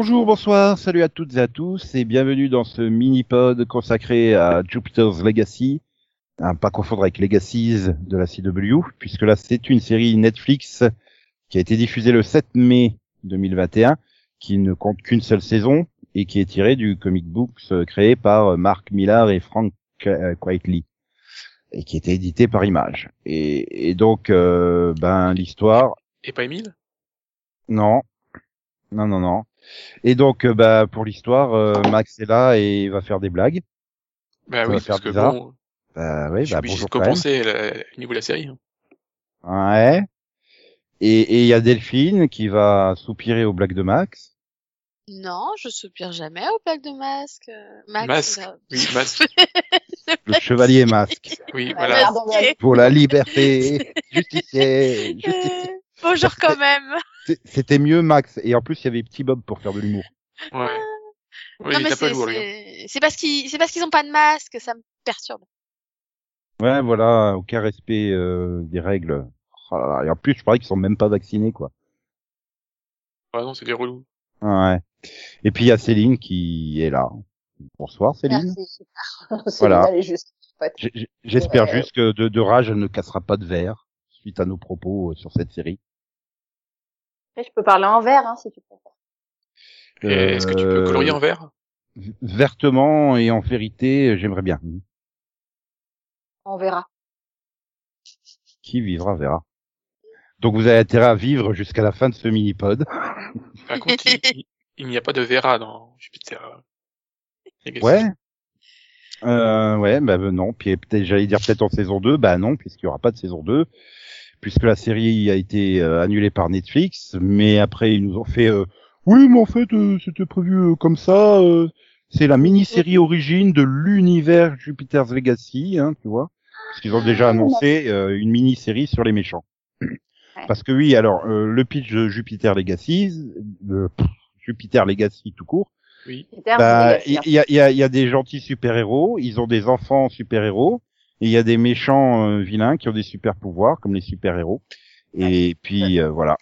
Bonjour, bonsoir, salut à toutes et à tous et bienvenue dans ce mini-pod consacré à Jupiter's Legacy, à pas confondre avec Legacies de la CW, puisque là c'est une série Netflix qui a été diffusée le 7 mai 2021, qui ne compte qu'une seule saison et qui est tirée du comic books créé par Mark Millar et Frank Quitely et qui était édité par Image. Et, et donc, euh, ben l'histoire. Et pas Emile? Non, non, non, non. Et donc, euh, bah, pour l'histoire, euh, Max est là et va faire des blagues. Bah Ça oui, va faire parce que bizarre. bon, Bah oui, je suis bah obligé de compenser le niveau de la série. hein. Ouais. Et et il y a Delphine qui va soupirer aux blagues de Max. Non, je soupire jamais au plaque de masque. euh, Max, Masque. Oui, masque. Le chevalier masque. Oui, voilà. Pour la liberté. Justicier. justicier. Bonjour quand même. C'était mieux Max. Et en plus, il y avait Petit Bob pour faire de l'humour. Ouais. Oui, non il mais tape pas c'est parce qu'ils c'est parce qu'ils ont pas de masque, ça me perturbe. Ouais, voilà, aucun respect euh, des règles. Oh là là. Et en plus, je parie qu'ils sont même pas vaccinés, quoi. Ah non, c'est des relous. Ouais. Et puis il y a Céline qui est là. Bonsoir Céline. Merci, Voilà. J'espère Ouais. juste que de, de rage, elle ne cassera pas de verre suite à nos propos euh, sur cette série. Après, je peux parler en vert, hein, si tu préfères. Et Est-ce que tu peux Euh, colorier en vert? Vertement et en vérité, euh, j'aimerais bien. On verra. Qui vivra verra. Donc vous avez intérêt à vivre jusqu'à la fin de ce mini-pod. Par contre, il, n'y a pas de Vera dans Jupiter. Legacy. Ouais. Euh, ouais, bah euh, non. Puis peut-être, j'allais dire peut-être en saison 2, bah non, puisqu'il y aura pas de saison 2, puisque la série a été euh, annulée par Netflix, mais après ils nous ont fait, euh, oui, mais en fait euh, c'était prévu euh, comme ça. euh, c'est la mini-série origine de l'univers Jupiter's Legacy, hein, tu vois, parce qu'ils ont déjà annoncé euh, une mini-série sur les méchants. Parce que oui, alors euh, le pitch de Jupiter Legacy, de pff, Jupiter Legacy tout court. Oui. Bah, il y, a, il y, a, il y a des gentils super-héros, ils ont des enfants super-héros, et il y a des méchants euh, vilains qui ont des super-pouvoirs, comme les super-héros. Et puis, euh, voilà.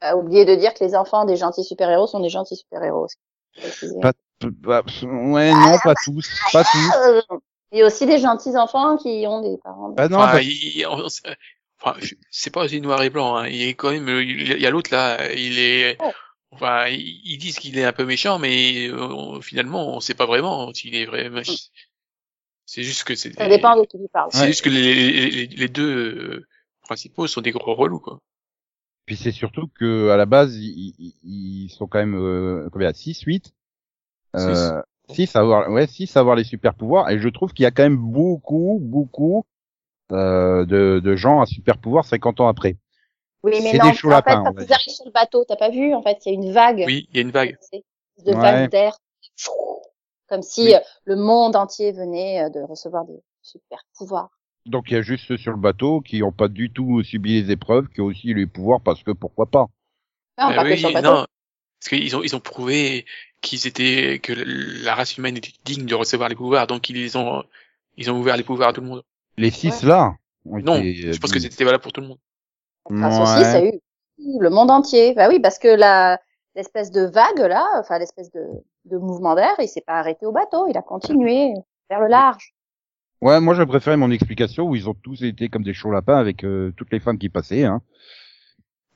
T'as oublié de dire que les enfants des gentils super-héros sont des gentils. Faut préciser. Pas- P- bah, ouais, non, pas tous, pas tous. Euh, Il y a aussi des gentils enfants qui ont des parents. Ah non, Enfin, parce- il- on- enfin, c'est pas aussi noir et blanc. Hein. Il est quand même. Il y a l'autre là. Il est. Oh. Enfin, ils disent qu'il est un peu méchant, mais euh, finalement, on sait pas vraiment s'il est vraiment. C'est juste que c'est. Ça dépend de qui tu parles. C'est juste que les, les, les deux euh, principaux sont des gros relous, quoi. Puis c'est surtout que à la base, ils, ils- ils sont quand même euh, combien? 6, 8 euh, 6 à avoir, ouais, 6 à avoir les super pouvoirs. Et je trouve qu'il y a quand même beaucoup, beaucoup euh, de, de gens à super pouvoir 50 ans après. Oui, mais C'est non, des en lapins, fait, quand ils arrivent sur le bateau, t'as pas vu, en fait, il y a une vague. Oui, il y a une vague. C'est de Ouais. vagues d'air. Comme si Oui. euh, le monde entier venait euh, de recevoir des super pouvoirs. Donc il y a juste ceux sur le bateau qui ont pas du tout subi les épreuves, qui ont aussi les pouvoirs parce que pourquoi pas. Non, Euh, pas que oui, sur le bateau. non, parce qu'ils ont ils ont prouvé qu'ils étaient que la race humaine était digne de recevoir les pouvoirs, donc ils ont ils ont ouvert les pouvoirs à tout le monde. Les six là. ont Non, été, euh, je pense que c'était valable pour tout le monde. Grâce Ouais. aussi, ça a eu le monde entier. Bah oui, parce que la l'espèce de vague là, enfin l'espèce de, de mouvement d'air, il s'est pas arrêté au bateau, il a continué vers le large. Ouais, moi j'ai préféré mon explication où ils ont tous été comme des chauds lapins avec euh, toutes les femmes qui passaient. Hein.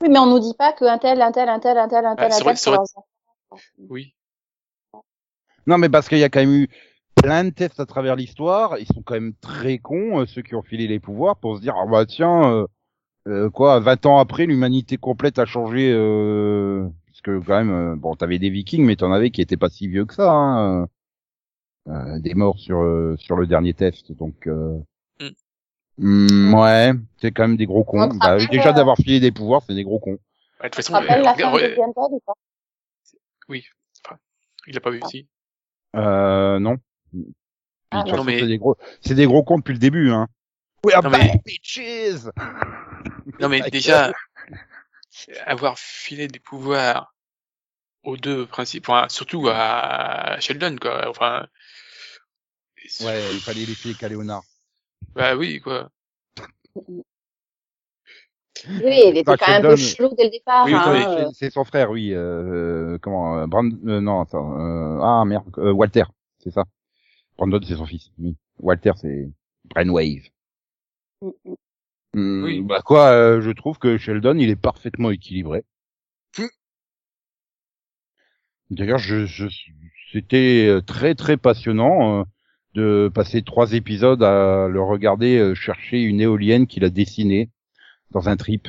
Oui, mais on nous dit pas qu'un tel, un tel, un tel, un tel, un tel, Ah, c'est un vrai- tel vrai. Oui. Non, mais parce qu'il y a quand même eu plein de tests à travers l'histoire. Ils sont quand même très cons euh, ceux qui ont filé les pouvoirs pour se dire ah bah tiens euh, euh, quoi 20 ans après l'humanité complète a changé euh, que quand même euh, bon t'avais des Vikings mais t'en avais qui étaient pas si vieux que ça. Hein, euh, euh, des morts sur euh, sur le dernier test donc. Euh, Mm. hmm, ouais, c'est quand même des gros cons. Bah, déjà d'avoir filé des pouvoirs, c'est des gros cons. Ouais, de toute façon, euh, la regarde, de Pod ou pas oui. Enfin, il a pas vu aussi. Euh, non. Ah, De toute non, façon, mais- c'est des gros, c'est des gros cons depuis le début, hein. We are Non, back, mais- bitches! Non mais déjà avoir filé des pouvoirs aux deux principaux, enfin, surtout à Sheldon quoi. Enfin. Ouais, il fallait les filer qu'à Léonard. Bah oui quoi. Oui, il était Bah, quand même un peu chelou dès le départ. Oui, hein, euh. C'est son frère, oui. Euh, comment euh, Brand... euh, non, attends. euh, ah merde, euh, Walter, c'est ça. Brandon, c'est son fils. Oui. Walter, c'est Brainwave. Mm, mm. Hmm, Oui. Bah quoi, euh, je trouve que Sheldon, il est parfaitement équilibré. D'ailleurs, je, je, c'était euh, très très passionnant euh, de passer trois épisodes à le regarder euh, chercher une éolienne qu'il a dessinée dans un trip.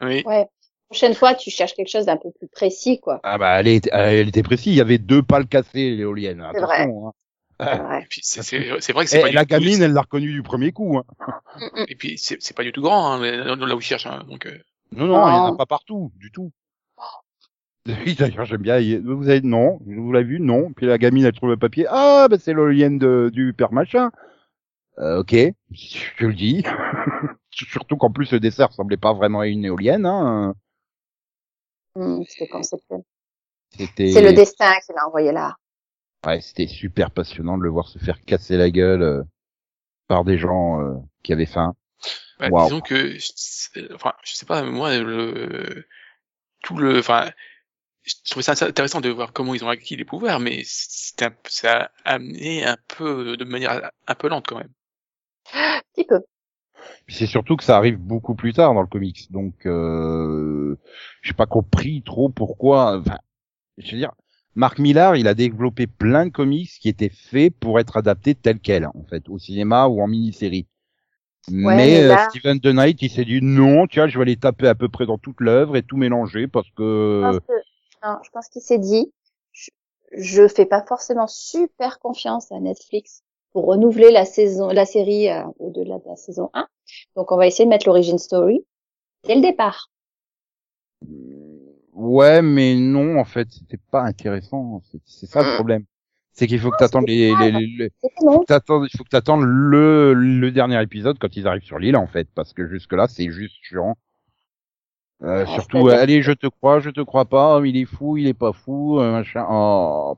Oui. Ouais. Prochaine fois, tu cherches quelque chose d'un peu plus précis, quoi. Ah bah elle, est, elle était précise, il y avait deux pales cassées l'éolienne. C'est vrai. Attention. Hein. C'est vrai. Et puis c'est vrai que c'est Eh, pas la tout- gamine, elle l'a reconnu du premier coup. Hein. Et puis c'est pas du tout grand hein, là où il cherche hein, donc. euh, Non, non, il y en a Non. pas partout, du tout. Oui, d'ailleurs, j'aime bien. Vous avez non, vous l'avez vu, non. Puis la gamine, elle trouve le papier. Ah, bah c'est l'éolienne de- du père machin. Euh, ok, je te le dis. Surtout qu'en plus le dessert ressemblait pas vraiment à une éolienne. Hein. Mm, C'était conceptuel. C'est le destin qui l'a envoyé là. Ouais, c'était super passionnant de le voir se faire casser la gueule euh, par des gens euh, qui avaient faim. Bah, Wow. Disons que, enfin, je sais pas, moi, le, tout le, enfin, je trouvais ça intéressant de voir comment ils ont acquis les pouvoirs, mais c'était un- ça a amené un peu de manière un peu lente quand même. Un petit peu. C'est surtout que ça arrive beaucoup plus tard dans le comics, donc euh, j'ai pas compris trop pourquoi. Enfin, je veux dire, Mark Millar, il a développé plein de comics qui étaient faits pour être adaptés tels quels, en fait, au cinéma ou en mini-série. mais mais euh, là- Steven The Knight, il s'est dit non, tiens, je vais les taper à peu près dans toute l'œuvre et tout mélanger parce que je pense qu'il s'est dit, je, je fais pas forcément super confiance à Netflix pour renouveler la saison, la série euh, au-delà de la saison 1. Donc on va essayer de mettre l'origin story dès le départ. ouais, mais non, en fait, c'était pas intéressant. C'est c'est ça le Mm. problème. C'est qu'il faut que t'attendes les, les, les, les- t'attends- il faut que t'attendes le, le dernier épisode quand ils arrivent sur l'île en fait, parce que jusque là c'est juste chiant. Euh, Ouais, surtout, c'est-à-dire allez, je te crois, je te crois pas, il est fou, il est pas fou, euh, machin. Oh.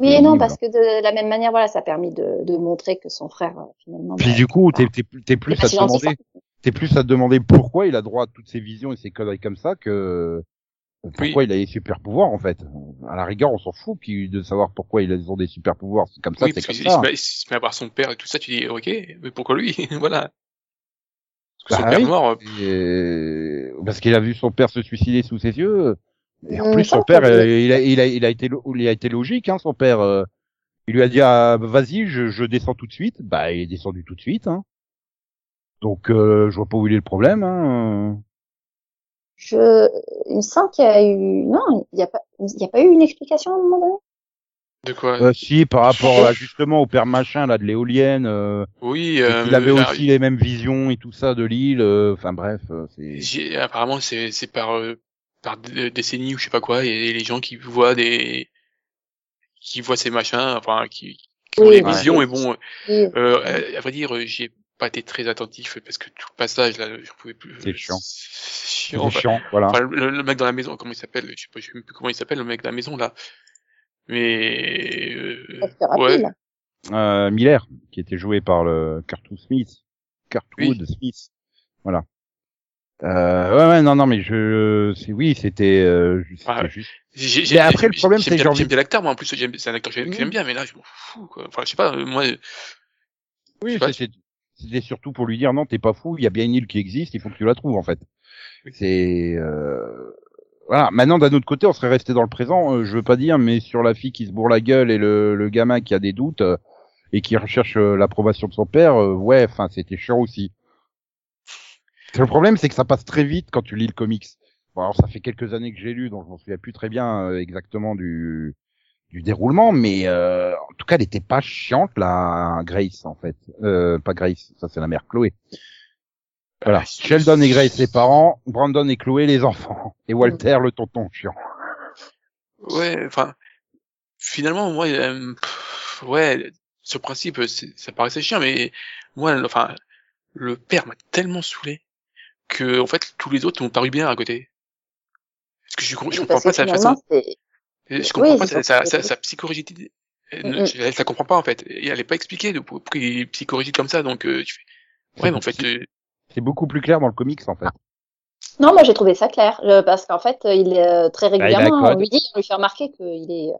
Oui et non, parce que de la même manière, voilà, ça a permis de, de montrer que son frère, euh, finalement. Puis bah, du coup, t'es t'es t'es plus à te demander, t'es plus à te demander pourquoi il a droit à toutes ces visions et ces conneries comme ça que pourquoi il a des super pouvoirs en fait. À la rigueur, on s'en fout de savoir pourquoi ils ont des super pouvoirs. C'est comme ça, oui, c'est parce comme ça. se, met- il se met à voir son père et tout ça, tu dis, ok, mais pourquoi lui? voilà. Son Bah père oui. mort, euh, Et- Parce qu'il a vu son père se suicider sous ses yeux. Et en Hum, plus, son père, euh, il a, il a, il a été, lo- il a été logique, hein, son père. euh, il lui a dit, ah, vas-y, je, je descends tout de suite. Bah, il est descendu tout de suite. Hein. Donc, euh, je vois pas où il est le problème. Hein. Je, il me semble qu'il y a eu, non, il n'y a pas, il y a pas eu une explication à un moment donné? De quoi? Euh, si, par rapport là, justement au père machin là de l'éolienne, euh, oui, euh, qu'il avait là, aussi les mêmes visions et tout ça de l'île. euh, Enfin bref, euh, c'est. j'ai- apparemment, c'est, c'est par, euh, par dé- décennies ou je sais pas quoi, et les gens qui voient des, qui voient ces machins, enfin, qui, qui ont Oui, des ouais. visions, et bon. Euh, à vrai dire, euh, j'y ai pas été très attentif parce que tout le passage là, j'en pouvais plus. C'est chiant. C'est chiant. Enfin, chiant, voilà. enfin, le, le mec dans la maison, comment il s'appelle Je sais pas, je sais même plus comment il s'appelle le mec de la maison là. Mais euh, ouais, euh, Miller, qui était joué par le Kurtwood Smith. Kurtwood Smith. Voilà. Euh, ouais, ouais, non, non, mais je, c'est oui, c'était, euh, Ouais. juste. j'ai, Mais j'ai, après, le j'ai- problème, c'est envie- j'aime bien l'acteur, moi en plus c'est un acteur que j'aime, j'aime bien, mais là je m'en fous quoi. Enfin, je sais pas, euh, moi, Oui, c'était surtout pour lui dire non, t'es pas fou, il y a bien une île qui existe, il faut que tu la trouves en fait. Oui. C'est, euh... voilà. Maintenant, d'un autre côté, on serait resté dans le présent. euh, je veux pas dire, mais sur la fille qui se bourre la gueule et le, le gamin qui a des doutes euh, et qui recherche euh, l'approbation de son père, euh, ouais, enfin, c'était chiant aussi. Le problème, c'est que ça passe très vite quand tu lis le comics. Bon, alors ça fait quelques années que j'ai lu, donc je m'en souviens plus très bien euh, exactement du du déroulement, mais en tout cas, elle était pas chiante la Grace en fait. Pas Grace, ça c'est la mère Chloé. Voilà. euh, Sheldon et Grace les parents, Brandon et Chloé les enfants, et Walter le tonton chiant. Ouais, enfin, finalement, moi, euh, pff, ouais, le principe, ça paraissait chiant, mais moi, le- enfin, le père m'a tellement saoulé que, en fait, tous les autres m'ont paru bien à côté. Parce que je, comprends pas sa façon, je comprends oui, pas sa, ça. sa, sa, sa psychorigidité. Elle, Mm, ne- je- elle, ça comprend pas, en fait. Et elle est pas expliquée de pourquoi il est psychorigide comme ça, donc, euh, tu fais, ouais, mais en fait, euh, C'est beaucoup plus clair dans le comics en fait. Non, moi j'ai trouvé ça clair euh, parce qu'en fait, il est euh, très Bah, régulièrement, on lui dit, on lui fait remarquer qu'il est,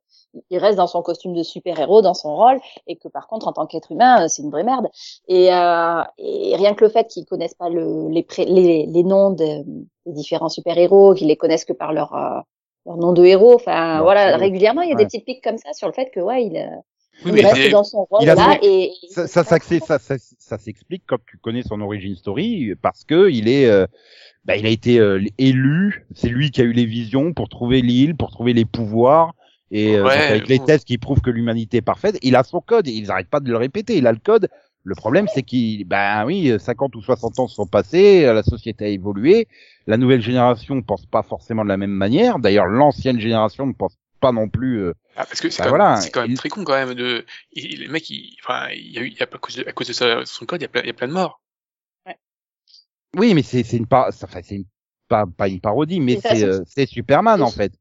il reste dans son costume de super-héros, dans son rôle, et que par contre, en tant qu'être humain, euh, c'est une vraie merde. Et, euh, et rien que le fait qu'ils connaissent pas le, les, pré- les, les noms de- des différents super-héros, qu'ils les connaissent que par leur, euh, leur nom de héros, enfin voilà, régulièrement, il y a Ouais. des petites piques comme ça sur le fait que ouais, il, euh, Oui, il mais reste c'est- dans son rôle il a là, fait- et, et Ça, ça, pas s'accé- ça, ça, ça s'explique quand tu connais son origin story parce que il est, euh, bah, il a été euh, élu. C'est lui qui a eu les visions pour trouver l'île, pour trouver les pouvoirs. Et euh, Ouais, avec les tests qui prouvent que l'humanité est parfaite, il a son code. Ils n'arrêtent pas de le répéter. Il a le code. Le problème, c'est qu'il, ben oui, 50 ou 60 ans se sont passés, la société a évolué, la nouvelle génération ne pense pas forcément de la même manière. D'ailleurs, l'ancienne génération ne pense pas non plus. euh, Ah, parce que c'est Bah quand, voilà, même- c'est quand même il- très con quand même de, il, le mec, il, enfin, il y a eu, à cause de, à cause de sa- son code, il y a plein, il y a plein de morts. Oui, mais c'est c'est une par... enfin, c'est une pas pas une parodie, mais c'est euh, c'est Superman en fait.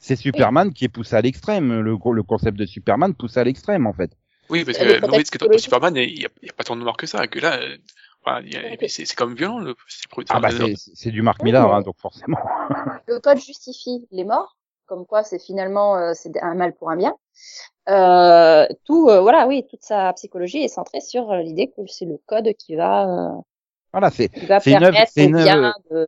C'est Superman qui est poussé à l'extrême. Le le concept de Superman poussé à l'extrême en fait. Oui, parce que, parce que dans. Superman, il y a, pas tant de morts que ça, que là, euh, enfin, c'est quand même violent, le, c'est le- Ah bah c'est du Mark Oui, Millar, hein, donc forcément. le code justifie les morts, comme quoi c'est finalement euh, c'est un mal pour un bien. Euh, tout, euh, voilà, oui, toute sa psychologie est centrée sur euh, l'idée que c'est le code qui va, euh, Voilà, c'est une œuvre- c'est une de.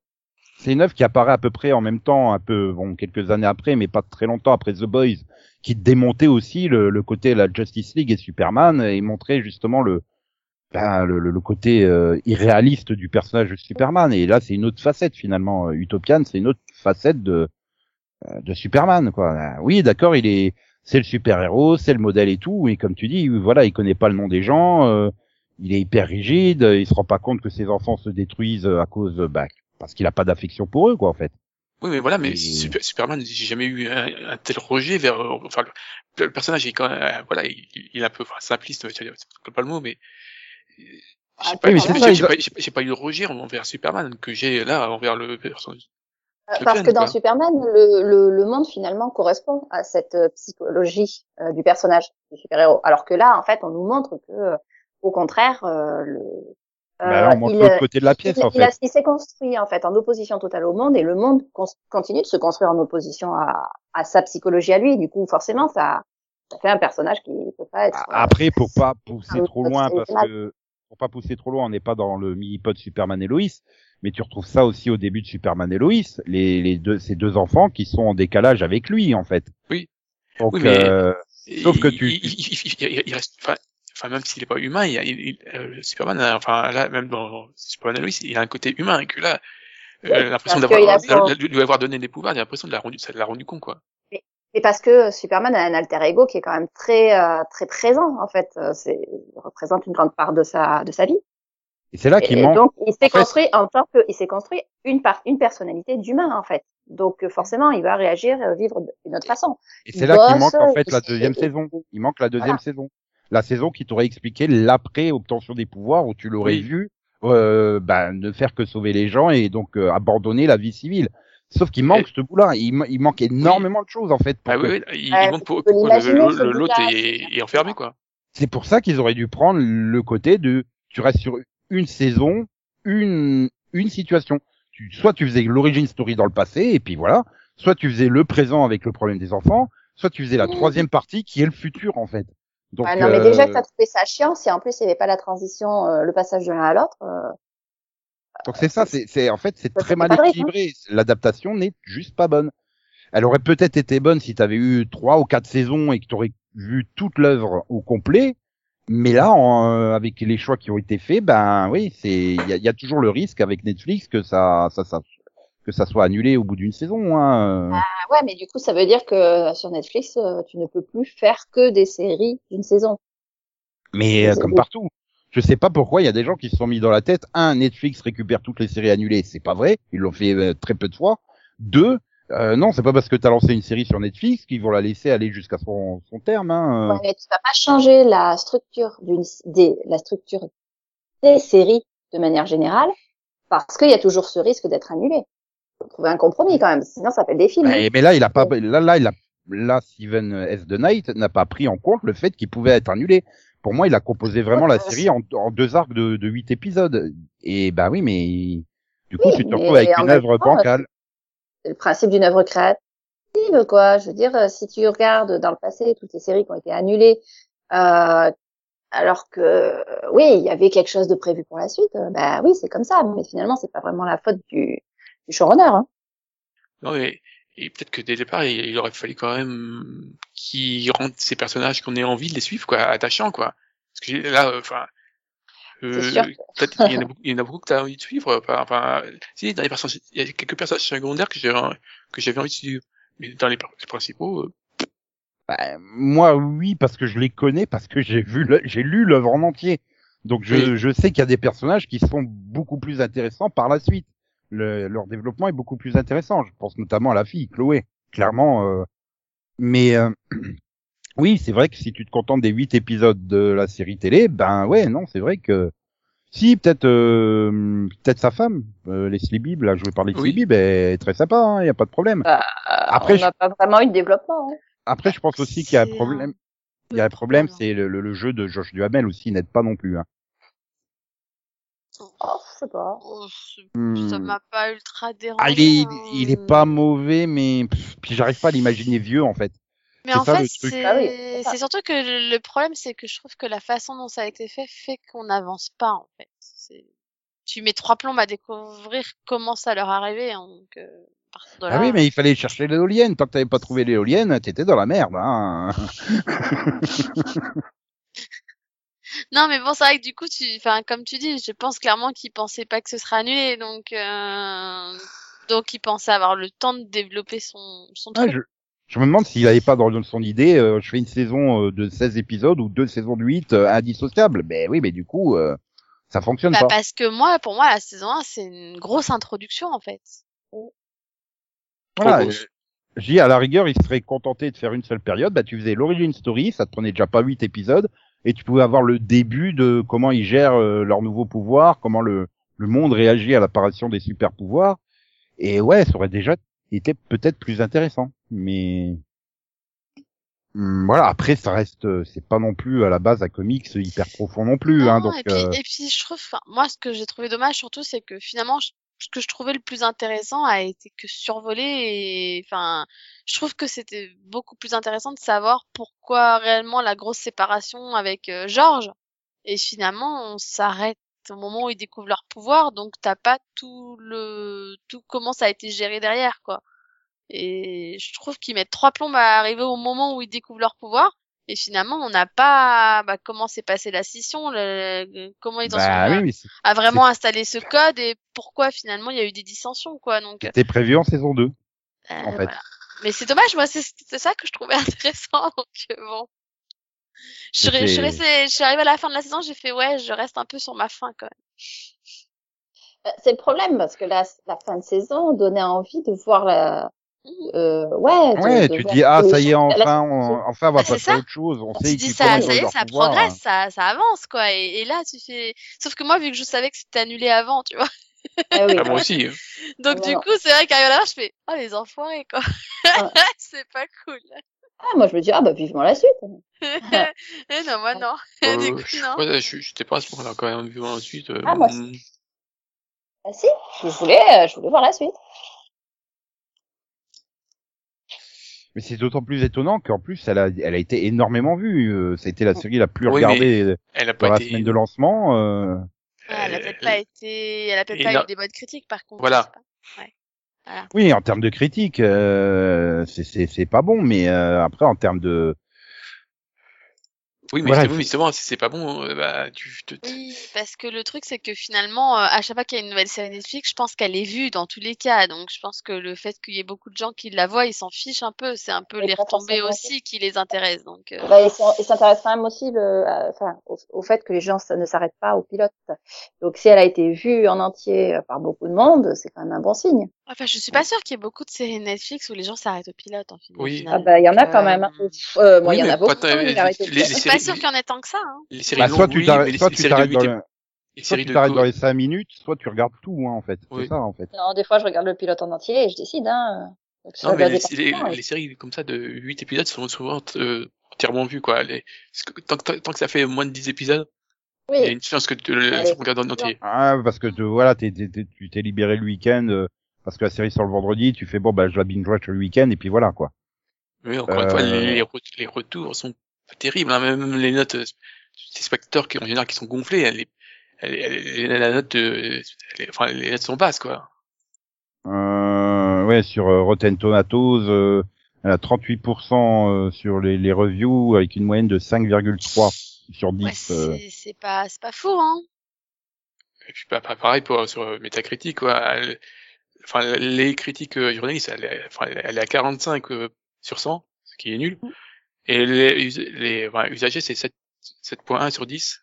une œuvre qui apparaît à peu près en même temps, un peu bon quelques années après, mais pas très longtemps après The Boys, qui démontait aussi le, le côté la Justice League et Superman et montrait justement le ben, le, le- côté euh, irréaliste du personnage de Superman. Et là, c'est une autre facette finalement. Euh, Utopian, c'est une autre facette de de Superman quoi. Euh, Oui, d'accord, il est c'est le super héros, c'est le modèle et tout, et comme tu dis, voilà, il connaît pas le nom des gens. euh, il est hyper rigide, il se rend pas compte que ses enfants se détruisent à cause, bah, parce qu'il a pas d'affection pour eux, quoi, en fait. Oui, mais voilà, mais Et- Super- Superman, j'ai jamais eu un, un tel rejet vers, euh, enfin, le, le personnage est quand même, euh, voilà, il, il est un peu, enfin, simpliste, c'est pas le mot, mais euh, Ah, j'ai pas, ont- pas, pas eu de rejet envers Superman que j'ai là envers le personnage. Euh, Parce que dans. Superman, le, le, le monde finalement correspond à cette euh, psychologie euh, du personnage du super-héros. Alors que là, en fait, on nous montre que, euh, au contraire, euh, le, bah, là, euh, on il, l'autre côté de la pièce, il, en il a- fait. il s'est construit en fait en opposition totale au monde et le monde continue de se construire en opposition à, à sa psychologie à lui. Du coup, forcément, ça, ça fait un personnage qui peut pas être. Après, pour pas pousser trop loin, parce que pour pas pousser trop loin, on n'est pas dans le mini-pod Superman et Lois, mais tu retrouves ça aussi au début de Superman et Lois, les, les deux, ces deux enfants qui sont en décalage avec lui, en fait. Oui. Donc, Oui, mais- euh, Sauf Il- que tu- il, il, il- il- il reste, enfin, enfin, même s'il est pas humain, il, a- il- il- euh, Superman, a- enfin, là, même dans Superman et Lois, il a un côté humain que là, euh, l'impression d'avoir, a lui avoir donné des pouvoirs, j'ai l'impression de l'a rendu, ça l'a rendu con, quoi. Et parce que Superman a un alter ego qui est quand même très euh, très présent en fait. Euh, C'est, il représente une grande part de sa de sa vie. et c'est là qu'il Et manque. donc il s'est en fait- construit en tant que il s'est construit une part une personnalité d'humain en fait. Donc euh, forcément il va réagir euh, vivre d'une autre façon. Et c'est là qu'il manque en fait la deuxième saison. Il manque la deuxième Voilà. saison. La saison qui t'aurait expliqué l'après obtention des pouvoirs où tu l'aurais Oui. vu euh, bah, ne faire que sauver les gens et donc euh, abandonner la vie civile. Sauf qu'il manque ce bout-là. Il, ma- il manque énormément de choses en fait. pour Ah que- oui, oui, il, montre pour, le- l'autre est, enfermé, quoi. C'est pour ça qu'ils auraient dû prendre le côté de tu restes sur une saison, une une situation. Tu, soit tu faisais l'origine story dans le passé et puis voilà, soit tu faisais le présent avec le problème des enfants, soit tu faisais la Mmh. troisième partie qui est le futur en fait. Donc Ouais, non mais euh, déjà que t'as trouvé ça chiant, si en plus il n'y avait pas la transition, euh, le passage de l'un à l'autre. euh, Donc c'est ça, c'est c'est- en fait c'est très mal équilibré. L'adaptation n'est juste pas bonne. Elle aurait peut-être été bonne si tu avais eu trois ou quatre saisons et que tu aurais vu toute l'œuvre au complet. Mais là, en, euh, avec les choix qui ont été faits, ben oui, c'est il y a, il y a toujours le risque avec Netflix que ça, ça, ça que ça soit annulé au bout d'une saison. Hein. Ah ouais, mais du coup ça veut dire que sur Netflix euh, tu ne peux plus faire que des séries d'une saison. Mais euh, comme partout, je sais pas pourquoi il y a des gens qui se sont mis dans la tête. Un, Netflix récupère toutes les séries annulées, c'est pas vrai. Ils l'ont fait euh, très peu de fois. Deux, euh, non, c'est pas parce que tu as lancé une série sur Netflix qu'ils vont la laisser aller jusqu'à son, son terme. Hein. Ouais, mais tu vas pas changer la structure d'une des la structure des séries de manière générale parce qu'il y a toujours ce risque d'être annulé. Faut trouver un compromis quand même, sinon ça fait des films. Mais, mais là, il a pas, là, là, il a, là, Steven S. The Knight n'a pas pris en compte le fait qu'il pouvait être annulé. Pour moi, il a composé vraiment la série en, en deux arcs de, de 8 épisodes. Et bah oui, mais du coup, Oui, tu te retrouves avec une œuvre bancale. C'est le principe d'une œuvre créative, quoi. Je veux dire, euh, si tu regardes dans le passé toutes les séries qui ont été annulées, euh, alors que oui, il y avait quelque chose de prévu pour la suite, euh, bah oui, c'est comme ça. Mais finalement, c'est pas vraiment la faute du, du showrunner. Hein. Non, mais et peut-être que dès le départ, il, il aurait fallu quand même qu'ils rendent ces personnages qu'on ait envie de les suivre, quoi, attachants, quoi. Parce que là, euh, enfin, euh, peut-être qu'il y en a beaucoup, il y en a beaucoup que t'as envie de suivre. Enfin, enfin, si dans les personnages, il y a quelques personnages secondaires que j'ai que j'avais envie de suivre, mais dans les, les principaux, euh, Bah, moi, oui, parce que je les connais, parce que j'ai vu, le- j'ai lu l'œuvre en entier. Donc je, Oui. je sais qu'il y a des personnages qui sont beaucoup plus intéressants par la suite. Le- leur développement est beaucoup plus intéressant. Je pense notamment à la fille, Chloé. Clairement. euh, Mais euh, oui, c'est vrai que si tu te contentes des huit épisodes de la série télé, ben ouais, non, c'est vrai que si peut-être euh, peut-être sa femme, euh, Leslie Bibb, là jouée par Leslie Oui. Bibb, elle est très sympa, il y a pas de problème. Bah, Après, on je- n'a pas vraiment eu de développement. hein. Après, je pense aussi qu'il y a un problème. Il y a un problème, problème. c'est le, le- le jeu de Josh Duhamel aussi n'aide pas non plus. Hein. Oh, je sais pas. Oh, Hmm. Ça m'a pas ultra dérangé. Ah, il est, hein. il est pas mauvais, mais pff, puis j'arrive pas à l'imaginer vieux en fait. Mais en ça, fait, c'est Ah oui, c'est surtout que le, problème, c'est que je trouve que la façon dont ça a été fait fait qu'on n'avance pas, en fait. Tu mets trois plombes à découvrir comment ça leur arrivait, hein, donc euh, Ah oui, mais il fallait chercher l'éolienne. Tant que t'avais pas trouvé l'éolienne, t'étais dans la merde. Hein. Non, mais bon, c'est vrai que du coup, tu, enfin, comme tu dis, je pense clairement qu'ils pensaient pas que ce serait annulé, donc, euh, donc ils pensaient avoir le temps de développer son, son Ah, truc. je, je me demande s'il avait pas dans son idée, euh, je fais une saison euh, de 16 épisodes ou deux saisons de 8 euh, indissociables. Ben oui, mais du coup, euh, ça fonctionne Bah, pas. parce que moi, pour moi, la saison 1, c'est une grosse introduction, en fait. Voilà, je dis à la rigueur, il serait contenté de faire une seule période. Bah, tu faisais l'origin story, ça te prenait déjà pas huit épisodes, et tu pouvais avoir le début de comment ils gèrent euh, leur nouveau pouvoir, comment le, le monde réagit à l'apparition des super pouvoirs. Et ouais, ça aurait déjà été peut-être plus intéressant. Mais Hum, voilà, après ça reste, euh, c'est pas non plus à la base un comics hyper profond non plus. hein, donc et puis, euh, et puis je trouve, moi, ce que j'ai trouvé dommage surtout, c'est que finalement, je- ce que je trouvais le plus intéressant a été que survolé et, enfin, je trouve que c'était beaucoup plus intéressant de savoir pourquoi réellement la grosse séparation avec euh, George. Et finalement, on s'arrête au moment où ils découvrent leur pouvoir, donc t'as pas tout le, tout comment ça a été géré derrière, quoi. Et je trouve qu'ils mettent trois plombes à arriver au moment où ils découvrent leur pouvoir. Et finalement, on n'a pas bah, comment s'est passée la scission, le- le- comment ils en sont bah à, oui, vraiment installer ce code et pourquoi finalement il y a eu des dissensions, quoi. Donc, c'était prévu en saison 2. euh, en fait. voilà. Mais c'est dommage, moi, c'est c'est ça que je trouvais intéressant. Donc euh, bon, je suis, je suis restée, je suis arrivée à la fin de la saison, j'ai fait ouais, je reste un peu sur ma fin quand même. Euh, C'est le problème parce que la, la fin de saison donnait envie de voir la. Euh, ouais. de- Ouais, de tu dis ah ça y est la- enfin on, enfin on va Ah, passer à autre chose. On On sait dit ça, ça y est, ça pouvoir, progresse, hein. ça, ça avance quoi. Et, et là, tu fais. Sauf que moi, vu que je savais que c'était annulé avant, tu vois. Ah oui, Ah, moi aussi. hein. Donc du coup, c'est vrai qu'arrivé là, je fais oh les enfoirés quoi. Ah. c'est pas cool. Ah, moi je me dis ah bah vivement la suite. Eh non, moi non. Euh, du coup, je- non. ouais, je j'étais pas à ce moment-là quand même vu ensuite. euh, Ah, moi mm, Ah si, je voulais, euh, je voulais voir la suite. Mais c'est d'autant plus étonnant qu'en plus elle a, elle a été énormément vue. Euh, Ça a été la série la plus Oui, regardée Elle a dans pas la été. semaine de lancement. euh. Ouais, elle a peut-être euh, pas été, elle a peut-être pas eu des bonnes critiques par contre. Voilà. Oui, en termes de critique, euh, c'est c'est c'est pas bon, mais euh, après en termes de Oui, mais Voilà, c'est- mais justement, si c'est pas bon, euh, bah tu te. Oui, parce que le truc c'est que finalement, euh, à chaque fois qu'il y a une nouvelle série Netflix, je pense qu'elle est vue dans tous les cas. Donc je pense que le fait qu'il y ait beaucoup de gens qui la voient, ils s'en fichent un peu. C'est un peu les retombées aussi qui les intéressent. Donc euh, Bah, ils s'en- ils s'intéressent quand même aussi le, à- enfin, au, au fait que les gens ne s'arrêtent pas au pilote. Donc si elle a été vue en entier par beaucoup de monde, c'est quand même un bon signe. Enfin, je suis pas sûre qu'il y ait beaucoup de séries Netflix où les gens s'arrêtent au pilote en Oui. Ah bah il y en a quand même. hein. euh, Euh, moi Oui, il y en a beaucoup. pas- hein. Je suis pas sûre qu'il y en ait tant que ça. Hein. Les séries bah, longues, soit tu oui, t'arrêtes mais les, soit les tu séries de t'arrêtes 8 dans, le- les soit séries tu de t'arrêtes co- dans les cinq minutes, soit tu regardes tout hein, en fait. Oui. C'est ça en fait. Non, des fois je regarde le pilote en entier et je décide. Hein. Donc, Non, mais les, les- du temps, les séries comme ça de 8 épisodes sont souvent euh, entièrement vu, quoi. Les, tant, que- tant que ça fait moins de 10 épisodes, il y a Oui, une chance que tu le tu regardes en entier. Ah, parce que tu- voilà, tu t'es libéré le week-end euh, parce que la série sort le vendredi, tu fais bon bah je la binge watch le week-end et puis voilà quoi. Mais encore une fois, Euh. les, les re- les retours sont pas terribles, hein. même les notes euh, des spectateurs qui en général qui sont gonflés, elle est, elle, elle- la note, euh, elle est- enfin les notes sont basses, quoi. Euh, ouais, sur euh, Rotten Tomatoes, euh, elle a 38% euh, sur les, les reviews avec une moyenne de 5,3 sur 10. Ouais, euh. c'est c'est pas, c'est pas fou, hein. Et puis pas, pas pareil pour sur euh, Metacritic, quoi. Elle- enfin les critiques euh, journalistes, elle est, enfin, elle est à 45 euh, sur 100, ce qui est nul. Mm. Et les, les enfin, usagers, c'est 7 7.1 sur 10.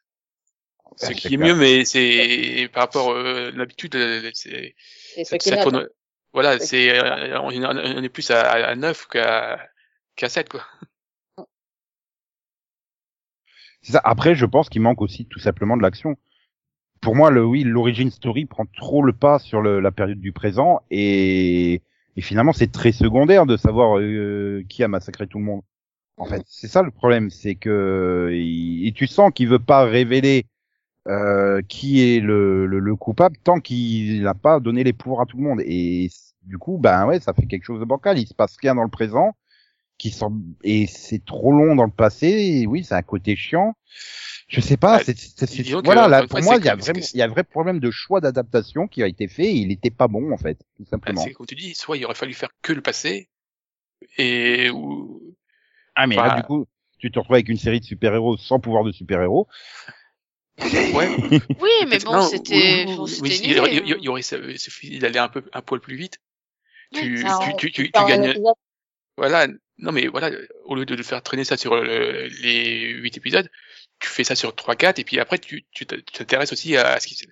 Ce Ouais, qui est mieux, mais c'est par rapport euh, à l'habitude, euh, c'est ça, ce tourne. Voilà, C'est- euh, on est plus à, à 9 qu'à qu'à 7 quoi. C'est ça. Après, je pense qu'il manque aussi tout simplement de l'action. Pour moi, le oui, l'origin story prend trop le pas sur le- la période du présent et, et finalement, c'est très secondaire de savoir euh, qui a massacré tout le monde. En fait, c'est ça le problème, c'est que et, tu sens qu'il veut pas révéler euh, qui est le, le, le coupable tant qu'il n'a pas donné les pouvoirs à tout le monde. Et du coup, ben ouais, ça fait quelque chose de bancal. Il se passe rien dans le présent, qui semble et c'est trop long dans le passé. Et oui, c'est un côté chiant. Je sais pas. C'est, que, voilà, là, pour moi, il y a vraiment, il y un vrai problème de choix d'adaptation qui a été fait. Et il était pas bon en fait, tout Ah, simplement. C'est comme tu dis, soit il aurait fallu faire que le passé et ou Ah mais Enfin, là, du coup, tu te retrouves avec une série de super-héros sans pouvoir de super-héros. ouais. Oui, mais bon, c'était, oui, oui, il, il il y aurait su- suffi d'aller un peu un poil plus vite. Tu, tu, tu, tu, tu, gagnes. Voilà. Non mais voilà, au lieu de le faire traîner ça sur le- les 8 épisodes, tu fais ça sur 3-4 et puis après tu t'intéresses aussi à ce qui s'est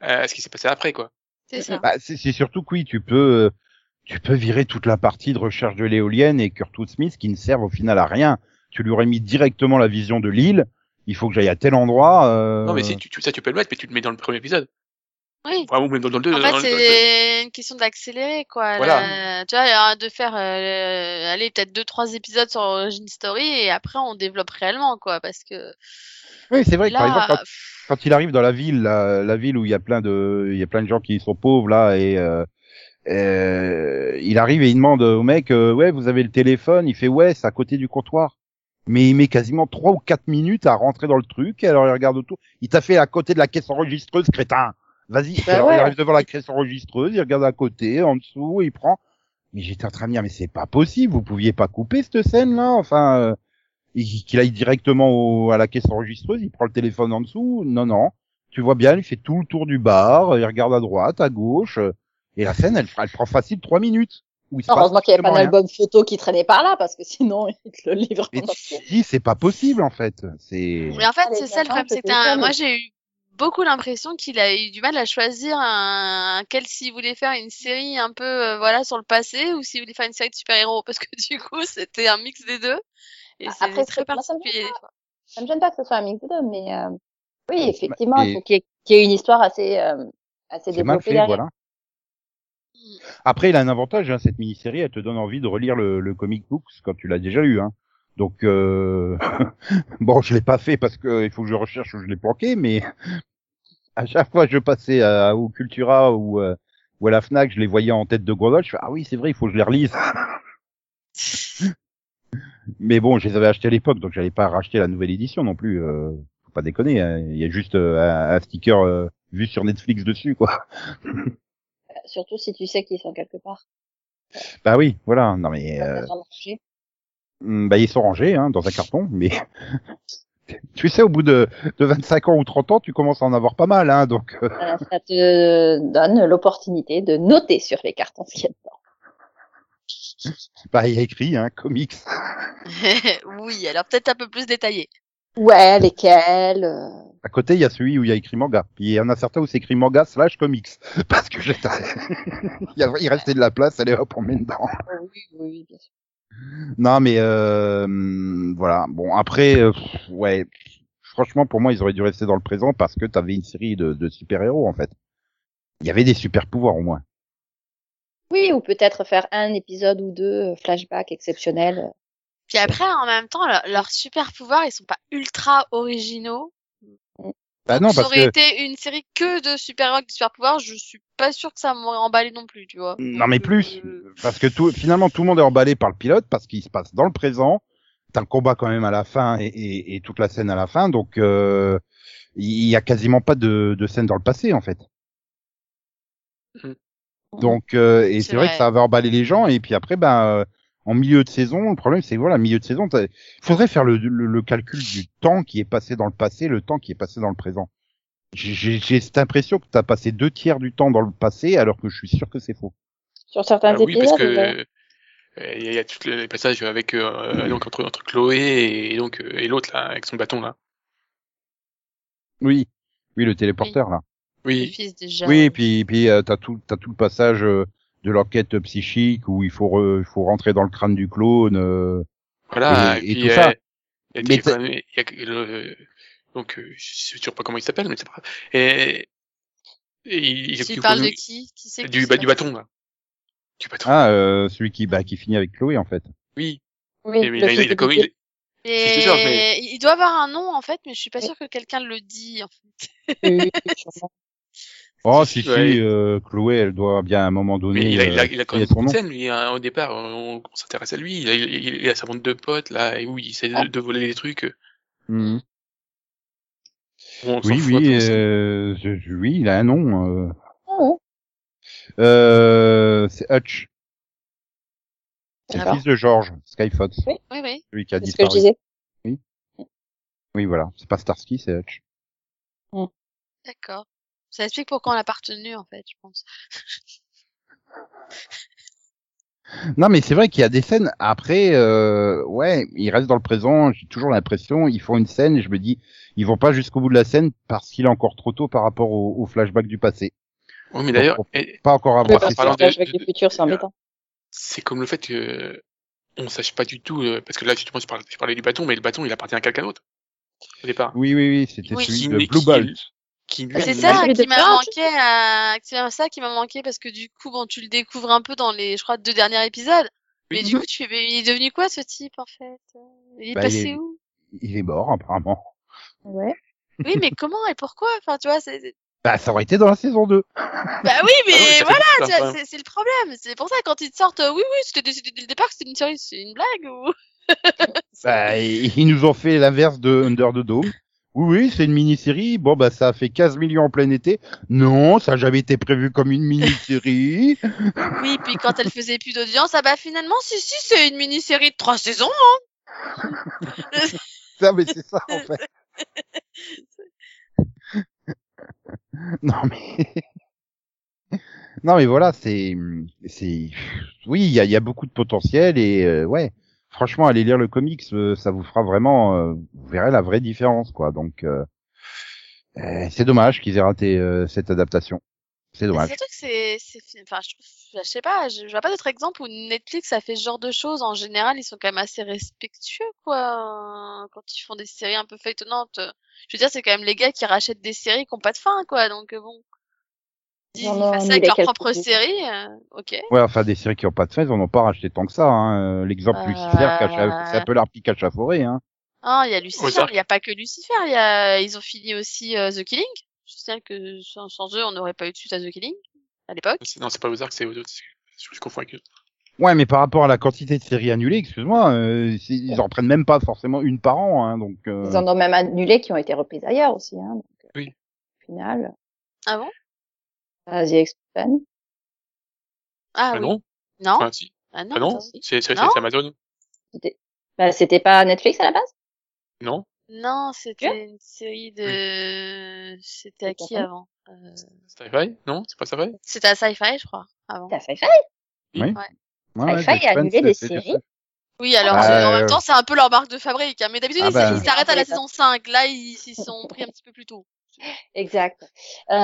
à ce qui s'est passé après quoi. C'est ça. Bah, c'est, surtout que oui, tu peux, euh, tu peux virer toute la partie de recherche de l'éolienne et Kurtwood Smith qui ne servent au final à rien. Tu lui aurais mis directement la vision de l'île. Il faut que j'aille à tel endroit. Euh... Non mais si tu, tu- ça tu peux le mettre mais tu le mets dans le premier épisode. Oui. Enfin, même dans, dans le 2. En fait, c'est une question d'accélérer, quoi. Voilà. La- Tu vois, de faire, euh, allez, peut-être deux, trois épisodes sur Origin Story et après on développe réellement, quoi, parce que Oui, c'est vrai. que, par exemple, quand, quand il arrive dans la ville, la, la ville où il y a plein de, il y a plein de gens qui sont pauvres là et euh, euh, il arrive et il demande au mec, euh, ouais, vous avez le téléphone? Il fait ouais, c'est à côté du comptoir. Mais il met quasiment trois ou quatre minutes à rentrer dans le truc. Alors il regarde autour. Il t'a fait à côté de la caisse enregistreuse, crétin. Vas-y. Bah Alors, ouais. il arrive devant la caisse enregistreuse, il regarde à côté, en dessous, il prend. Mais j'étais en train de me dire, mais c'est pas possible. Vous pouviez pas couper cette scène là. Enfin. euh, qu'il aille directement au, à la caisse enregistreuse, il prend le téléphone en dessous. Non, non. Tu vois bien, il fait tout le tour du bar, il regarde à droite, à gauche, euh, et la scène, elle, elle prend facile trois minutes. Où il se Heureusement qu'il n'y avait pas d'album photo qui traînait par là, parce que sinon, il te le livre dis, c'est pas possible, en fait. C'est, Mais en fait, c'est ça le problème, c'était un- moi j'ai eu beaucoup l'impression qu'il a eu du mal à choisir un, quel s'il voulait faire une série un peu euh, voilà sur le passé ou s'il voulait faire une série de super-héros parce que du coup c'était un mix des deux et c'est très c'est- moi, ça me particulier gêne des. Ça me gêne pas que ce soit un mix de deux, mais euh, oui, effectivement, et- il faut qu'il y, ait- qu'il y ait une histoire assez, euh, assez c'est mal développée fait, derrière. voilà. Après, il a un avantage, hein, cette mini-série, elle te donne envie de relire le, le comic books quand tu l'as déjà lu, hein. Donc, euh... bon, je l'ai pas fait parce que il faut que je recherche où je l'ai planqué, mais à chaque fois que je passais à, au Cultura ou, euh, ou à la Fnac, je les voyais en tête de gondole, je fais, ah oui, c'est vrai, il faut que je les relise. mais bon, je les avais achetés à l'époque, donc j'allais pas racheter la nouvelle édition non plus, euh, faut pas déconner, hein. il y a juste euh, un, un sticker euh, vu sur Netflix dessus, quoi. Surtout si tu sais qu'ils sont quelque part. Bah oui, voilà, non mais... Bah, ils sont rangés hein, dans un carton, mais tu sais, au bout de, de 25 ans ou 30 ans, tu commences à en avoir pas mal, hein, donc euh, Voilà, ça te donne l'opportunité de noter sur les cartons ce qu'il y a dedans. bah, il y a écrit, hein, comics. oui, alors peut-être un peu plus détaillé. Ouais, lesquels euh, À côté, il y a celui où il y a écrit manga. Puis il y en a certains où c'est écrit manga slash comics, parce que j'étais, il restait de la place, allez hop, on met dedans. Oui, oui, bien sûr. Non, mais euh, voilà. Bon, après, euh, ouais, franchement, pour moi, ils auraient dû rester dans le présent parce que t'avais une série de, de super-héros en fait. Il y avait des super pouvoirs au moins. Oui, ou peut-être faire un épisode ou deux euh, flashback exceptionnel. Puis après, en même temps, leur- leurs super pouvoirs, ils sont pas ultra originaux. Bah non, ça parce aurait que été une série que de super-héros avec des super pouvoirs, je suis pas sûre que ça m'aurait emballé non plus, tu vois. non mais plus, Euh, parce que tout, finalement tout le monde est emballé par le pilote parce qu'il se passe dans le présent. T'as un combat quand même à la fin et, et, et toute la scène à la fin, donc euh, il y a quasiment pas de, de scène dans le passé en fait. Mhm. Donc euh, et C'est vrai. vrai. que ça avait emballé les gens et puis après ben euh, en milieu de saison, le problème c'est que voilà milieu de saison, il faudrait faire le, le, le calcul du temps qui est passé dans le passé, le temps qui est passé dans le présent. J'ai- J'ai j'ai cette impression que tu as passé deux tiers du temps dans le passé alors que je suis sûr que c'est faux. Sur certains Ah oui, épisodes. parce que euh, il y, a- il y a tous les passages avec euh, donc entre, entre Chloé et, donc euh, et l'autre là avec son bâton là. Oui, oui le téléporteur là. Le Oui. fils déjà. Oui, et puis puis euh, t'as tout t'as tout le passage euh, de l'enquête psychique où il faut re- il faut rentrer dans le crâne du clone. euh, Voilà. Et- Et, et puis tout euh, ça. il y a Mais y a le donc euh, je sais toujours pas comment il s'appelle mais c'est pas grave. Et, et il, il- Tu il- parles de qui? Qui c'est du, bah, du bâton là. Du bâton. Ah, euh, celui qui bah qui finit avec Chloé en fait. Oui. Oui, Et- mais il, a- il, a de il, Et C'est sûr, mais- il doit avoir un nom en fait, mais je suis pas sûre que quelqu'un le dit. En fait. Oui. Oh si Ouais. si, euh, Chloé elle doit bien à un moment donné. Mais il a, il a, euh, il a quand même une scène, lui, hein, au départ, on, on s'intéresse à lui, il a, il, il a sa bande de potes, là, et où il essaie de, de voler des trucs. Mhm. Oui fout oui euh, je- je- oui il a un nom. Euh, Oh, euh, c'est Hutch. C'est le fils de George Skyfox, Oui. Oui, oui, celui qui a c'est ce que je disais. Oui voilà, c'est pas Starsky, c'est Hutch. d'accord. Ça explique pourquoi on l'a pas retenu en fait, je pense. Non, mais c'est vrai qu'il y a des scènes. Après, euh, ouais, ils restent dans le présent. J'ai toujours l'impression, ils font une scène et je me dis, ils vont pas jusqu'au bout de la scène parce qu'il est encore trop tôt par rapport au, au flashback du passé. Oui, mais d'ailleurs, Pas encore avec de- le futur, c'est embêtant. c'est comme le fait que on sache pas du tout, euh, parce que là, justement, je parlais, je parlais du bâton, mais le bâton, il appartient à quelqu'un d'autre, au départ. Oui, oui, oui, c'était Oui. celui de Blue Bolt. Qui, lui, Ah, C'est a- ça qui m'a manqué, à... c'est ça qui m'a manqué parce que du coup, bon, tu le découvres un peu dans les, je crois, deux derniers épisodes. Mais du Mhm. coup, tu fais, mais il est devenu quoi ce type en fait? Il est Bah, il passé est- où? Il est mort, apparemment. Ouais. Oui, mais comment et pourquoi? Enfin, tu vois, c'est. Bah, ça aurait été dans la saison 2. Bah oui, mais Ah oui, voilà, c'est c'est le problème. C'est pour ça quand ils te sortent, euh, oui, oui, c'était décidé dès le départ que c'était une série, c'est une blague ou Bah, ils nous ont fait l'inverse de Under the Dome. Oui, oui, c'est une mini-série. Bon, bah, ça a fait 15 millions en plein été. Non, ça n'a jamais été prévu comme une mini-série. Oui, puis quand elle faisait plus d'audience, ah bah finalement, si, si, c'est une mini-série de trois saisons. hein. ça, mais c'est ça, en fait. non, mais... non, mais voilà, c'est... c'est Oui, il y a, il y a beaucoup de potentiel et, euh, ouais, franchement, allez lire le comics, euh, ça vous fera vraiment... euh, vous verrez la vraie différence, quoi. Donc, euh, euh, c'est dommage qu'ils aient raté euh, cette adaptation. C'est dommage. Surtout que c'est, enfin, je trouve, je sais pas, je, je vois pas d'autres exemples où Netflix a fait ce genre de choses. En général, ils sont quand même assez respectueux, quoi, quand ils font des séries un peu feuilletonnantes. Je veux dire, c'est quand même les gars qui rachètent des séries qui ont pas de fin, quoi. Donc bon, ils Ils fassent ça annulé avec leur propre série, euh, ok. Ouais, enfin, des séries qui ont pas de fin, ils en ont pas racheté tant que ça. Hein. Euh, L'exemple Euh, Lucifer, c'est un peu l'arpi cache à forêt. Hein. Ah, il y a Lucifer, il y a pas que Lucifer, il y a, ils ont fini aussi euh, The Killing. Je sais que sans, sans eux, on n'aurait pas eu de suite à The Killing à l'époque. C'est- Non, c'est pas Ozark, c'est Ozark. Je, je confonds avec eux. Ouais, mais par rapport à la quantité de séries annulées, excuse-moi, euh, ils en prennent même pas forcément une par an. Hein, donc, euh, Ils en ont même annulé qui ont été reprises ailleurs aussi. Hein, donc, euh, Oui. Au final, Ah bon? Euh, The Expanse. Ah, Ah oui. non? Non. Enfin, si. Ah non. Ah non? attends. C'est c'est- Non c'est Amazon C'était bah, c'était pas Netflix à la base? Non Non, c'était une série de. C'était à qui avant? Euh... Sci-Fi? Non C'est pas Sci-Fi? C'était à Sci-Fi, je crois, avant. T'as fait ouais, Ouais. ouais, Sci-Fi The a annulé des séries? Oui, alors Ah, c'est- en euh, même temps, c'est un peu leur marque de fabrique. Hein. Mais d'habitude, Ah les bah. séries s'arrêtent à la saison 5. Là, ils s'y sont pris un petit peu plus tôt. Exact. Euh...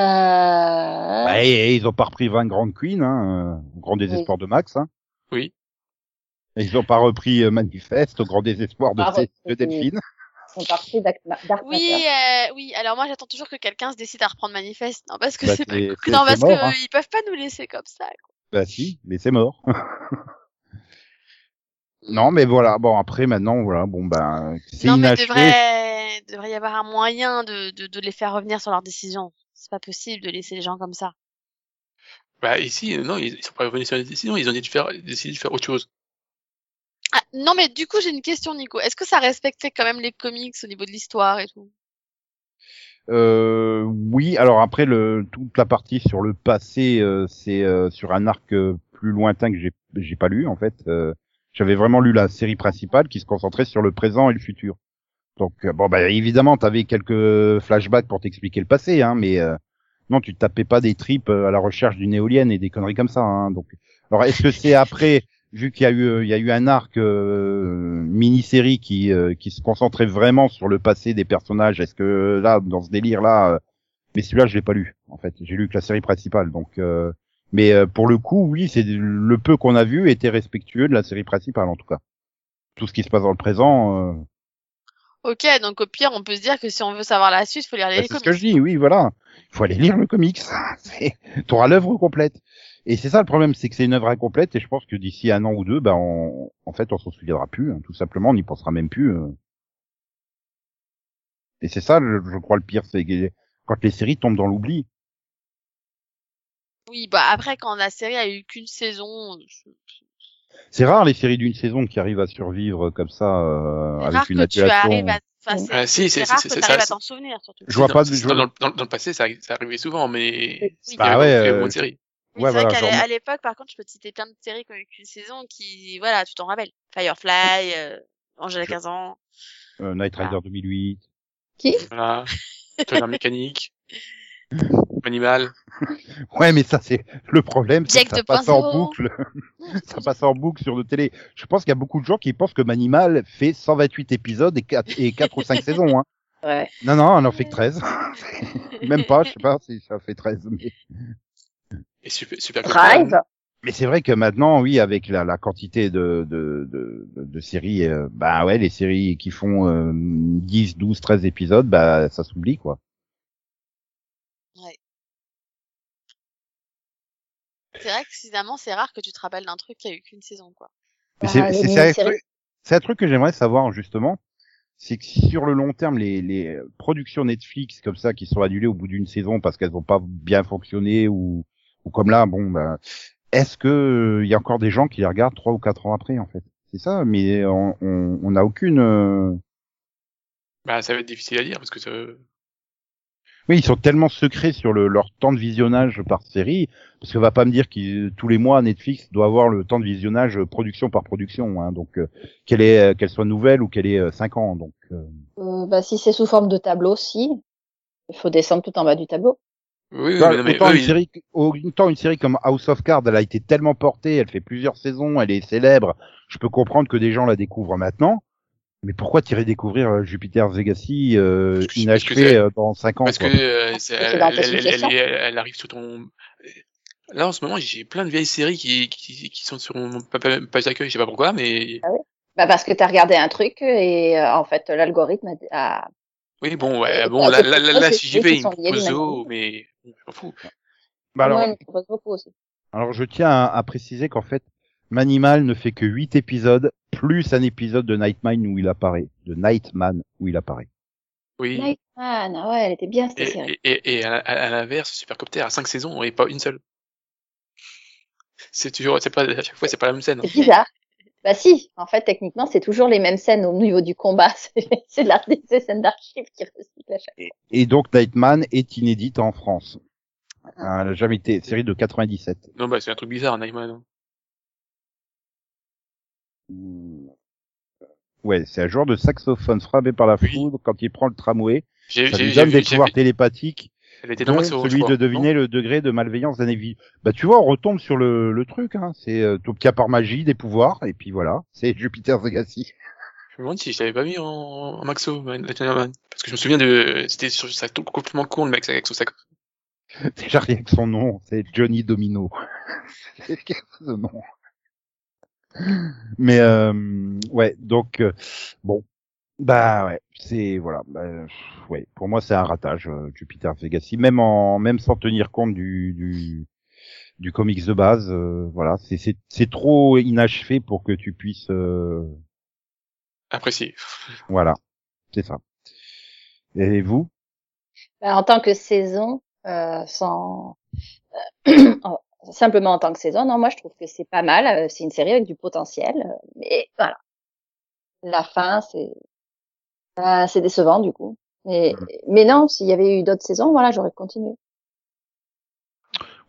Bah, et- et ils ont pas repris 20 grandes queens, hein, euh, au grand désespoir de Max. Hein. Oui. Et ils ont pas repris euh, Manifeste au grand désespoir de. Delphine. Ils sont partis Oui, euh, oui. Alors moi, j'attends toujours que quelqu'un se décide à reprendre Manifeste. Non, parce que Bah, c'est pas Non, parce mort, que hein. ils peuvent pas nous laisser comme ça. Quoi. Bah si, mais c'est mort. Non, mais voilà. Bon, après, maintenant, voilà. Bon, ben, c'est Non, mais devrait, devrait y avoir un moyen de, de, de les faire revenir sur leur décision. C'est pas possible de laisser les gens comme ça. Bah ici, non, ils, ils sont pas revenus sur la décision, ils ont dit de faire, décidé de faire autre chose. Ah, non, mais du coup, j'ai une question, Nico. Est-ce que ça respectait quand même les comics au niveau de l'histoire et tout? Euh, oui, alors après le toute la partie sur le passé, euh, c'est euh, sur un arc euh, plus lointain que j'ai j'ai pas lu en fait. Euh, J'avais vraiment lu la série principale qui se concentrait sur le présent et le futur. Donc euh, bon bah évidemment t'avais quelques flashbacks pour t'expliquer le passé, hein, mais euh, non tu tapais pas des tripes euh, à la recherche d'une éolienne et des conneries comme ça. Hein, donc alors est-ce que c'est après vu qu'il y a eu il y a eu un arc euh, mini-série qui euh, qui se concentrait vraiment sur le passé des personnages. Est-ce que là dans ce délire là mais celui-là je l'ai pas lu en fait, j'ai lu que la série principale donc euh, mais euh, pour le coup oui, c'est le peu qu'on a vu était respectueux de la série principale en tout cas. Tout ce qui se passe dans le présent euh, Ok, donc au pire, on peut se dire que si on veut savoir la suite, faut lire bah, les c'est ce comics. que je dis, oui, voilà. Il faut aller lire le comics. T'auras l'œuvre complète. Et c'est ça le problème, c'est que c'est une œuvre incomplète et je pense que d'ici un an ou deux, bah, on... en fait, on s'en souviendra plus. hein. Tout simplement, on n'y pensera même plus. euh. Et c'est ça, je, je crois, le pire, c'est que quand les séries tombent dans l'oubli. Oui, bah après, quand la série a eu qu'une saison, je- C'est rare les séries d'une saison qui arrivent à survivre comme ça euh, avec rare une que tu arrives à, enfin, c'est Ah, si, c'est c'est- rare c'est- que c'est- tu arrives ça- à t'en souvenir, surtout. Je vois Dans- pas de- dans, le passé, ça, ça arrivait souvent, mais Oui. Bah ouais, avait euh. Oui, Ouais, c'est vrai voilà, qu'à genre- l'époque, par contre, je peux te citer plein de séries qui ont eu qu'une saison qui, voilà, tu t'en rappelles. Firefly, euh, Angèle à 15 ans. Euh, Night Rider 2008. Qui? Voilà. Tonnerre mécanique. Animal. Ouais, mais ça c'est le problème, c'est Jack que ça passe 2.0. en boucle. ça passe en boucle sur nos télé. Je pense qu'il y a beaucoup de gens qui pensent que Manimal fait 128 épisodes et 4, et 4 ou 5 saisons. Hein. Ouais. Non, non, on en fait que 13. Même pas, je sais pas si ça fait 13. Mais, Et super, super Drive. mais c'est vrai que maintenant, oui, avec la, la quantité de, de, de, de, de séries, euh, bah ouais, les séries qui font euh, 10, 12, 13 épisodes, bah ça s'oublie, quoi. C'est vrai que finalement, c'est rare que tu te rappelles d'un truc qui a eu qu'une saison, quoi. Bah, c'est un truc, c'est un truc que j'aimerais savoir justement, c'est que sur le long terme les, les productions Netflix comme ça qui sont annulées au bout d'une saison parce qu'elles n'ont pas bien fonctionné ou, ou comme là, bon, ben, est-ce que il y a encore des gens qui les regardent trois ou quatre ans après en fait? C'est ça, mais on on on n'a aucune. euh, Bah, ça va être difficile à dire parce que. Oui, ils sont tellement secrets sur le, leur temps de visionnage par série, parce qu'on va pas me dire que tous les mois Netflix doit avoir le temps de visionnage euh, production par production, hein, donc euh, qu'elle est euh, qu'elle soit nouvelle ou qu'elle ait euh, cinq ans, donc. euh, Euh, bah, si c'est sous forme de tableau, si. Il faut descendre tout en bas du tableau. Oui, oui, Bah, mais mais autant, eux, une série, autant une série comme House of Cards, elle a été tellement portée, elle fait plusieurs saisons, elle est célèbre. Je peux comprendre que des gens la découvrent maintenant. Mais pourquoi tirer découvrir euh, Jupiter's Legacy euh, inachevé euh, dans 5 ans Parce que quoi. euh, que elle, dans elle, elle, situation. elle- elle arrive sur ton. Là en ce moment j'ai plein de vieilles séries qui, qui, qui sont sur mon pa- pa- page d'accueil, je sais pas pourquoi, mais Bah, parce que tu as regardé un truc et euh, en fait l'algorithme a, oui bon ouais bon là là, là, là, si j'y vais il me propose mais je m'en fous. Bah alors, me aussi. alors je tiens à, à préciser qu'en fait, Manimal ne fait que 8 épisodes, plus un épisode de Nightman où il apparaît, de Nightman où il apparaît. Oui. Nightman, ah ouais, elle était bien cette Et, série. et, et, et à, à, à l'inverse, Supercopter a cinq saisons et pas une seule. C'est toujours, c'est pas à chaque fois c'est pas la même scène. hein. C'est bizarre. Bah si, en fait, techniquement, c'est toujours les mêmes scènes au niveau du combat. C'est des scènes d'archives qui recyclent à chaque fois. Et donc Nightman est inédite en France. Elle n'a jamais été série de 97. Non bah c'est un truc bizarre, Nightman. Hein. Ouais, c'est un joueur de saxophone frappé par la Oui. foudre quand il prend le tramway. J'ai Ça j'ai lui donne des pouvoirs télépathiques, elle était celui crois, de deviner le degré de malveillance d'un individu. Bah tu vois, on retombe sur le, le truc. Hein. C'est euh, t'obtiens par magie des pouvoirs et puis voilà, c'est Jupiter's Legacy. Je me demande si je l'avais pas mis en, en Maxo, Man- Lightning Man. Parce que je me souviens de, c'était sur, ça complètement con, le mec, avec son sac. Déjà rien que son nom, c'est Johnny Domino. c'est de nom. Mais euh, ouais, donc euh, bon, bah ouais, c'est voilà, bah, ouais, pour moi c'est un ratage euh, Jupiter's Legacy, même en même sans tenir compte du du du comics de base. euh, voilà, c'est c'est c'est trop inachevé pour que tu puisses. euh, Apprécié. voilà, c'est ça. Et vous? Ben, en tant que saison, euh, sans euh, simplement en tant que saison, non, moi je trouve que c'est pas mal. euh, C'est une série avec du potentiel, euh, mais voilà, la fin c'est ben, c'est décevant du coup. Et, Mhm. Mais non, s'il y avait eu d'autres saisons, voilà, j'aurais continué.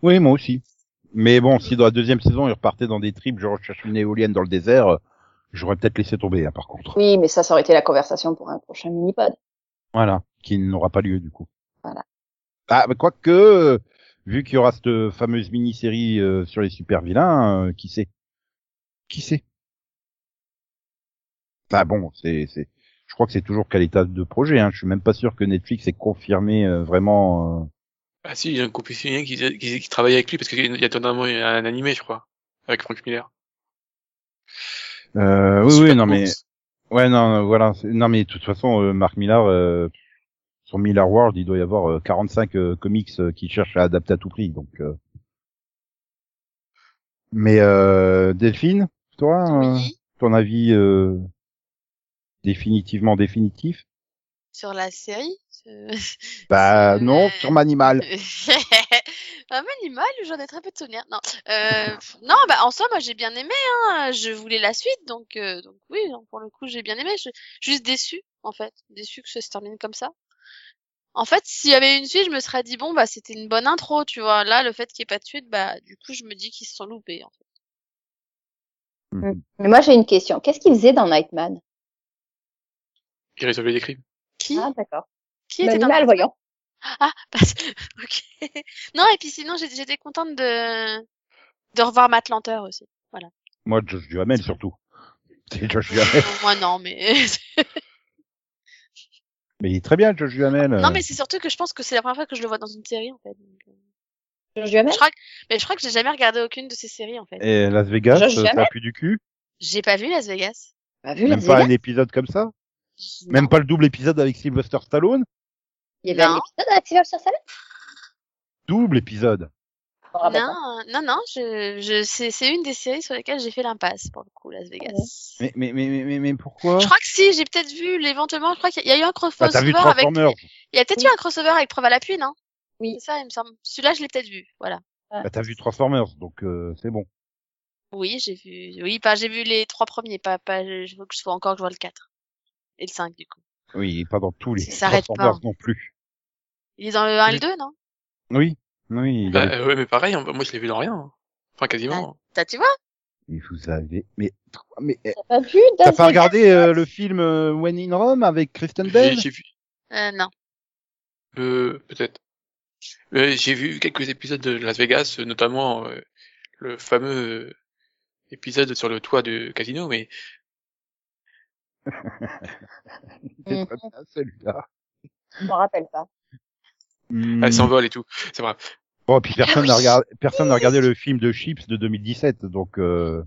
Oui, moi aussi. Mais bon, si dans la deuxième saison ils repartaient dans des tripes, je recherche une éolienne dans le désert, euh, j'aurais peut-être laissé tomber. Hein, par contre. Oui, mais ça, ça aurait été la conversation pour un prochain mini-pod. Voilà, qui n'aura pas lieu du coup. Voilà. Ah, mais quoique, euh, vu qu'il y aura cette fameuse mini-série euh, sur les super vilains, euh, qui sait? Qui sait? Bah bon, c'est, c'est, je crois que c'est toujours qu'à l'état de projet. Hein. Je suis même pas sûr que Netflix ait confirmé euh, vraiment. euh, Ah si, il y a un compétitionnaire qui, qui, qui travaille avec lui parce qu'il y a notamment un animé, je crois, avec Frank Miller. Euh, oui, Super oui, non mais, ouais, non, euh, voilà, non mais de toute façon, euh, Mark Millar, euh, sur Miller World, il doit y avoir euh, 45 euh, comics euh, qui cherchent à adapter à tout prix, donc. euh. Mais euh, Delphine, toi, euh, Oui, ton avis euh, définitivement définitif? Sur la série? euh, Bah Euh, non, sur Manimal. Un animal, j'en ai très peu de souvenirs. Non, euh, non, bah en soi, moi j'ai bien aimé. Hein. Je voulais la suite, donc euh, donc oui, donc, pour le coup j'ai bien aimé. Je juste déçue en fait, déçue que ça se termine comme ça. En fait, s'il y avait une suite, je me serais dit bon bah c'était une bonne intro, tu vois. Là, le fait qu'il n'y ait pas de suite, bah du coup je me dis qu'ils se sont loupés. En fait. Mhm. Mais moi, j'ai une question. Qu'est-ce qu'il faisait dans Nightman Il résolvait des crimes. Qui? Ah, d'accord. qui était dans L'animal, la- voyons. Ah, parce... ok. non, et puis sinon j'ai- j'étais contente de de revoir Matt Lanter aussi. Moi, Josh Duhamel surtout. C'est Josh Duhamel. Moi non, mais mais il est très bien, Josh Duhamel. Non, mais c'est surtout que je pense que c'est la première fois que je le vois dans une série, en fait. Euh, George Duhamel je crois que, mais je crois que j'ai jamais regardé aucune de ces séries, en fait. Et Las Vegas, Josh euh, ça pue du cul? J'ai pas vu Las Vegas. Pas vu Las Même pas Vegas un épisode comme ça? Non. Même pas le double épisode avec Sylvester Stallone? Il y avait un épisode avec Sylvester Stallone? Double épisode. Non, non, non, je, je, c'est, c'est une des séries sur lesquelles j'ai fait l'impasse, pour le coup, Las Vegas. Mais, mais, mais, mais, mais, mais pourquoi? Je crois que si, j'ai peut-être vu, éventuellement, je crois qu'il y a eu un Bah, crossover T'as vu avec, Transformers il y a peut-être eu un crossover avec Preuve à l'appui, non? Oui. C'est ça, il me semble. Celui-là, je l'ai peut-être vu, voilà. Ah. bah, T'as vu Transformers, donc euh, c'est bon. Oui, j'ai vu, oui, pas, j'ai vu les trois premiers, pas, pas, je veux que je sois encore que je vois le 4. Et le 5, du coup. Oui, pas dans tous les Ça s'arrête pas, Transformers hein. non plus. Il est dans le 1 et le 2, non? Oui, oui. il Bah, avait- euh, ouais, mais pareil, hein, moi je l'ai vu dans rien. hein. Enfin, quasiment. T'as, tu vois? Et vous avez, mais, mais eh, T'as pas vu t'as Las pas Vegas regardé euh, le film euh, When in Rome avec Kristen Bell? J'ai j'ai vu, Euh, non. euh, peut-être. Euh, j'ai vu quelques épisodes de Las Vegas, notamment euh, le fameux épisode sur le toit de Casino, mais C'est très bien, celui-là. Je m'en rappelle pas. Hmm. elle s'envole et tout. C'est vrai. Bon, puis personne Ah n'a oui. regardé, personne n'a regardé le film de Chips de 2017, donc euh,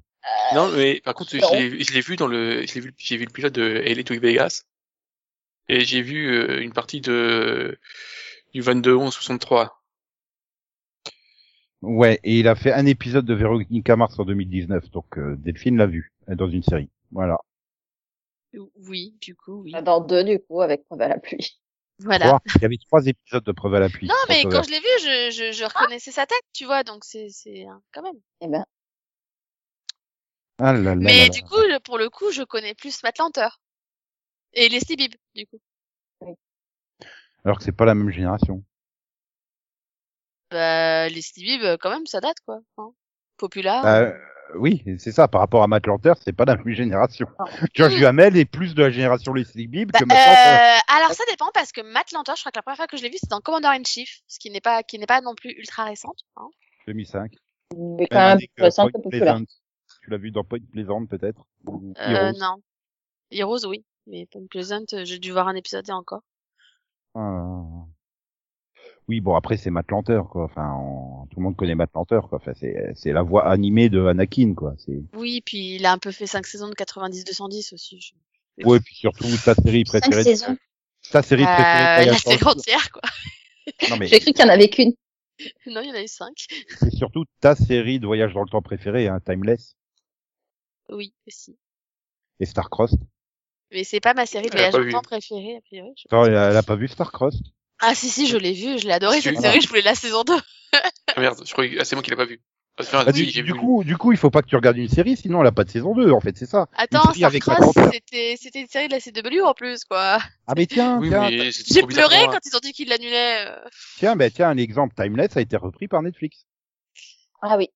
Non, mais par contre, je l'ai vu dans le, vu, j'ai vu le pilote de LA to Vegas, et j'ai vu euh, une partie de du 22 11 63. ouais. Et il a fait un épisode de Veronica Mars en 2019, donc euh, Delphine l'a vu euh, dans une série. Voilà. Oui, du coup, oui. Dans deux, du coup, avec Preuve à la pluie. Voilà. Il y avait trois épisodes de preuve à l'appui. Non, mais quand je l'ai vu, je, je, je reconnaissais sa tête, tu vois, donc c'est, c'est, quand même. Eh ben, Ah là là mais là du là. coup, pour le coup, je connais plus Matt Lanter. Et Leslie Bibb, du coup. Alors que c'est pas la même génération. Bah, Leslie Bibb, quand même, ça date, quoi. Hein. Populaire. Euh, oui, c'est ça. Par rapport à Matt Lanter, c'est pas la même génération. Non. George Duhamel est plus de la génération Leslie Bibb Bah, que maintenant. ça- euh, alors ça dépend parce que Matt Lanter, je crois que la première fois que je l'ai vu, c'était dans Commander in Chief, ce qui n'est pas, qui n'est pas non plus ultra récente. Hein. 2005. mais quand Même même année que récent que Point populaire. Pleasant. Tu l'as vu dans Point Pleasant peut-être? Ou Euh, Heroes? non. Heroes, oui. Mais Point Pleasant, euh, j'ai dû voir un épisode et encore. Ah. Oui, bon après c'est Matt Lanter quoi. Enfin, on- tout le monde connaît Matt Lanter quoi. Enfin, c'est c'est la voix animée de Anakin quoi. C'est Oui, puis il a un peu fait 5 saisons de 90-210 aussi. je- ouais, puis surtout ta série Cinq préférée. saisons. Ta série Euh, préférée. la Diana série entière, quoi. Non mais J'ai cru qu'il y en avait qu'une. Non, il y en a eu cinq. C'est surtout ta série de voyage dans le temps préférée, hein, Timeless Oui, aussi. et Starcrossed. Mais c'est pas ma série de voyage dans le temps préférée, a priori. je- Attends, elle a, elle a pas vu Starcrossed Ah si, si, je l'ai vue, je l'ai adorée cette série, je voulais la saison 2. Ah merde, je crois que ah, c'est moi qui l'ai pas vu. Enfin, Bah, si, du, vu. coup, du coup, il faut pas que tu regardes une série, sinon elle a pas de saison 2, en fait, c'est ça. Attends, c'était c'était une série de la CW en plus, quoi. Ah mais tiens, Oui, tiens, J'ai pleuré quand ils ont dit qu'ils l'annulaient. euh. tiens, ben tiens, un exemple, Timeless a été repris par Netflix. Ah oui.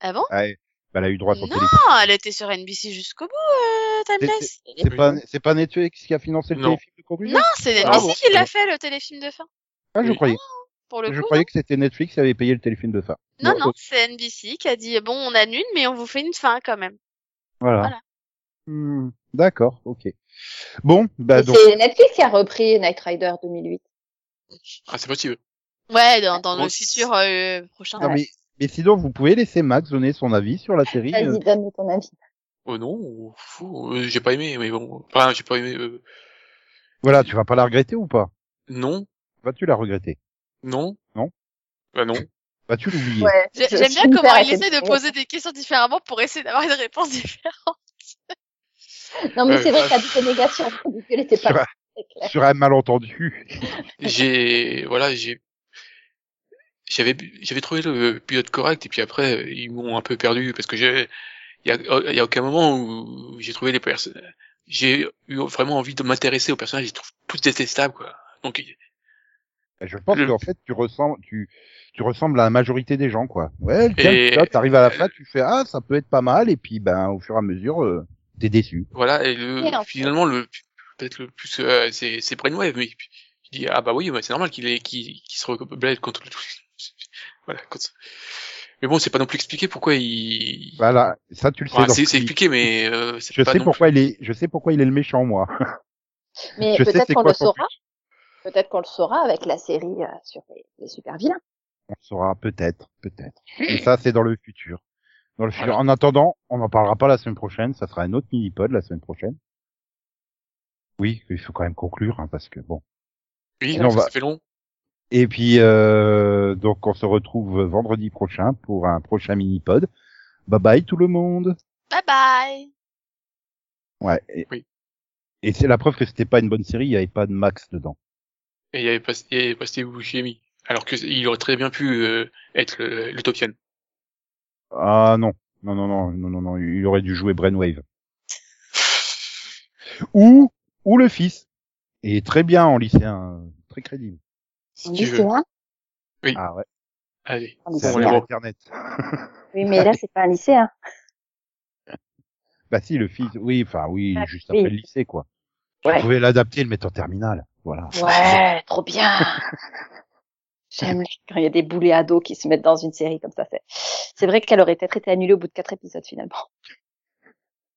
Ah bon? Ouais, bah, elle a eu droit à son Non, téléfilm. elle était sur NBC jusqu'au bout, euh, Timeless. C'est pas, c'est pas Netflix qui a financé le Non. téléfilm? Non, c'est Ah NBC bon, qui l'a fait, le téléfilm de fin. Ah, je croyais, Pour le je coup, croyais que c'était Netflix qui avait payé le téléfilm de fin. non, Bon, non, c'est NBC qui a dit, bon, on annule, mais on vous fait une fin quand même. Voilà. Voilà. Hmm, D'accord, ok. Bon, bah donc, C'est Netflix qui a repris Night Rider 2008. Ah, c'est possible. Ouais, dans, dans Bon, le futur euh, prochain. non, mais, mais sinon, vous pouvez laisser Max donner son avis sur la série. euh, Vas-y, donne ton avis. Oh non, fou, euh, j'ai pas aimé, mais bon. Enfin, j'ai pas aimé. Euh, Voilà, tu vas pas la regretter ou pas? Non, Vas-tu la regretter? Non. Non? Bah non. Vas-tu l'oublier? Ouais. J'aime bien comment il essaie de poser des questions différemment pour essayer d'avoir une réponse différente. Non, mais Ouais, c'est vrai ah, que t'as dit. T'as dit qu'elle était sur, pas un, très claire. sur un malentendu. J'ai, voilà, j'ai, j'avais, j'avais trouvé le pilote correct et puis après euh, ils m'ont un peu perdu parce que j'ai, il y a, il y a aucun moment où j'ai trouvé les personnes, j'ai eu vraiment envie de m'intéresser aux personnages, je les trouve tous détestables quoi. Donc Je pense Le- qu'en fait, tu ressembles, tu, tu ressembles à la majorité des gens, quoi. Ouais, tiens, Et- là, t'arrives à la fin, tu fais, ah, ça peut être pas mal, et puis, ben, au fur et à mesure, euh, t'es déçu. voilà et le, Et finalement le peut-être le plus euh, c'est c'est Brainwave mais je dis ah bah oui mais c'est normal qu'il est qu'il qu'il se rebelle contre le voilà contre- mais bon c'est pas non plus expliqué pourquoi il Voilà, ça, tu le sais. Enfin, c'est expliqué mais euh, c'est Je pas sais non pourquoi il est, je sais pourquoi il est le méchant, moi. Mais peut-être qu'on le saura. Peut-être qu'on le saura avec la série euh, sur les, les super vilains. On le saura peut-être, peut-être. Et ça, c'est dans le futur. Dans le futur. Voilà. En attendant, on n'en parlera pas la semaine prochaine. Ça sera un autre mini-pod la semaine prochaine. Oui, il faut quand même conclure, hein, parce que bon. oui Sinon, va- ça fait long Et puis, euh, donc, on se retrouve vendredi prochain pour un prochain mini-pod. Bye bye tout le monde. Bye bye. Ouais. Et, Oui. et c'est la preuve que c'était pas une bonne série. Il y avait pas de Max dedans. et il y avait pas il y avait pas Steve Buscemi alors que il aurait très bien pu euh, être le- l'utopienne Ah non, non, non, non, non, non, non. Il aurait dû jouer Brainwave. Ou, ou le fils. Et très bien en lycéen, très crédible. Si On tu dit veux Oui. Ah ouais. allez On dit C'est Bon. Internet. Oui, mais là, c'est pas un lycéen. Bah si, le fils, oui, enfin oui, Ah, juste oui. après le lycée, quoi. Ouais. Vous pouvez l'adapter et le mettre en terminale. Voilà. Ouais, trop bien. J'aime quand il y a des boulets ados qui se mettent dans une série comme ça. C'est, c'est vrai qu'elle aurait peut-être été annulée au bout de quatre épisodes finalement.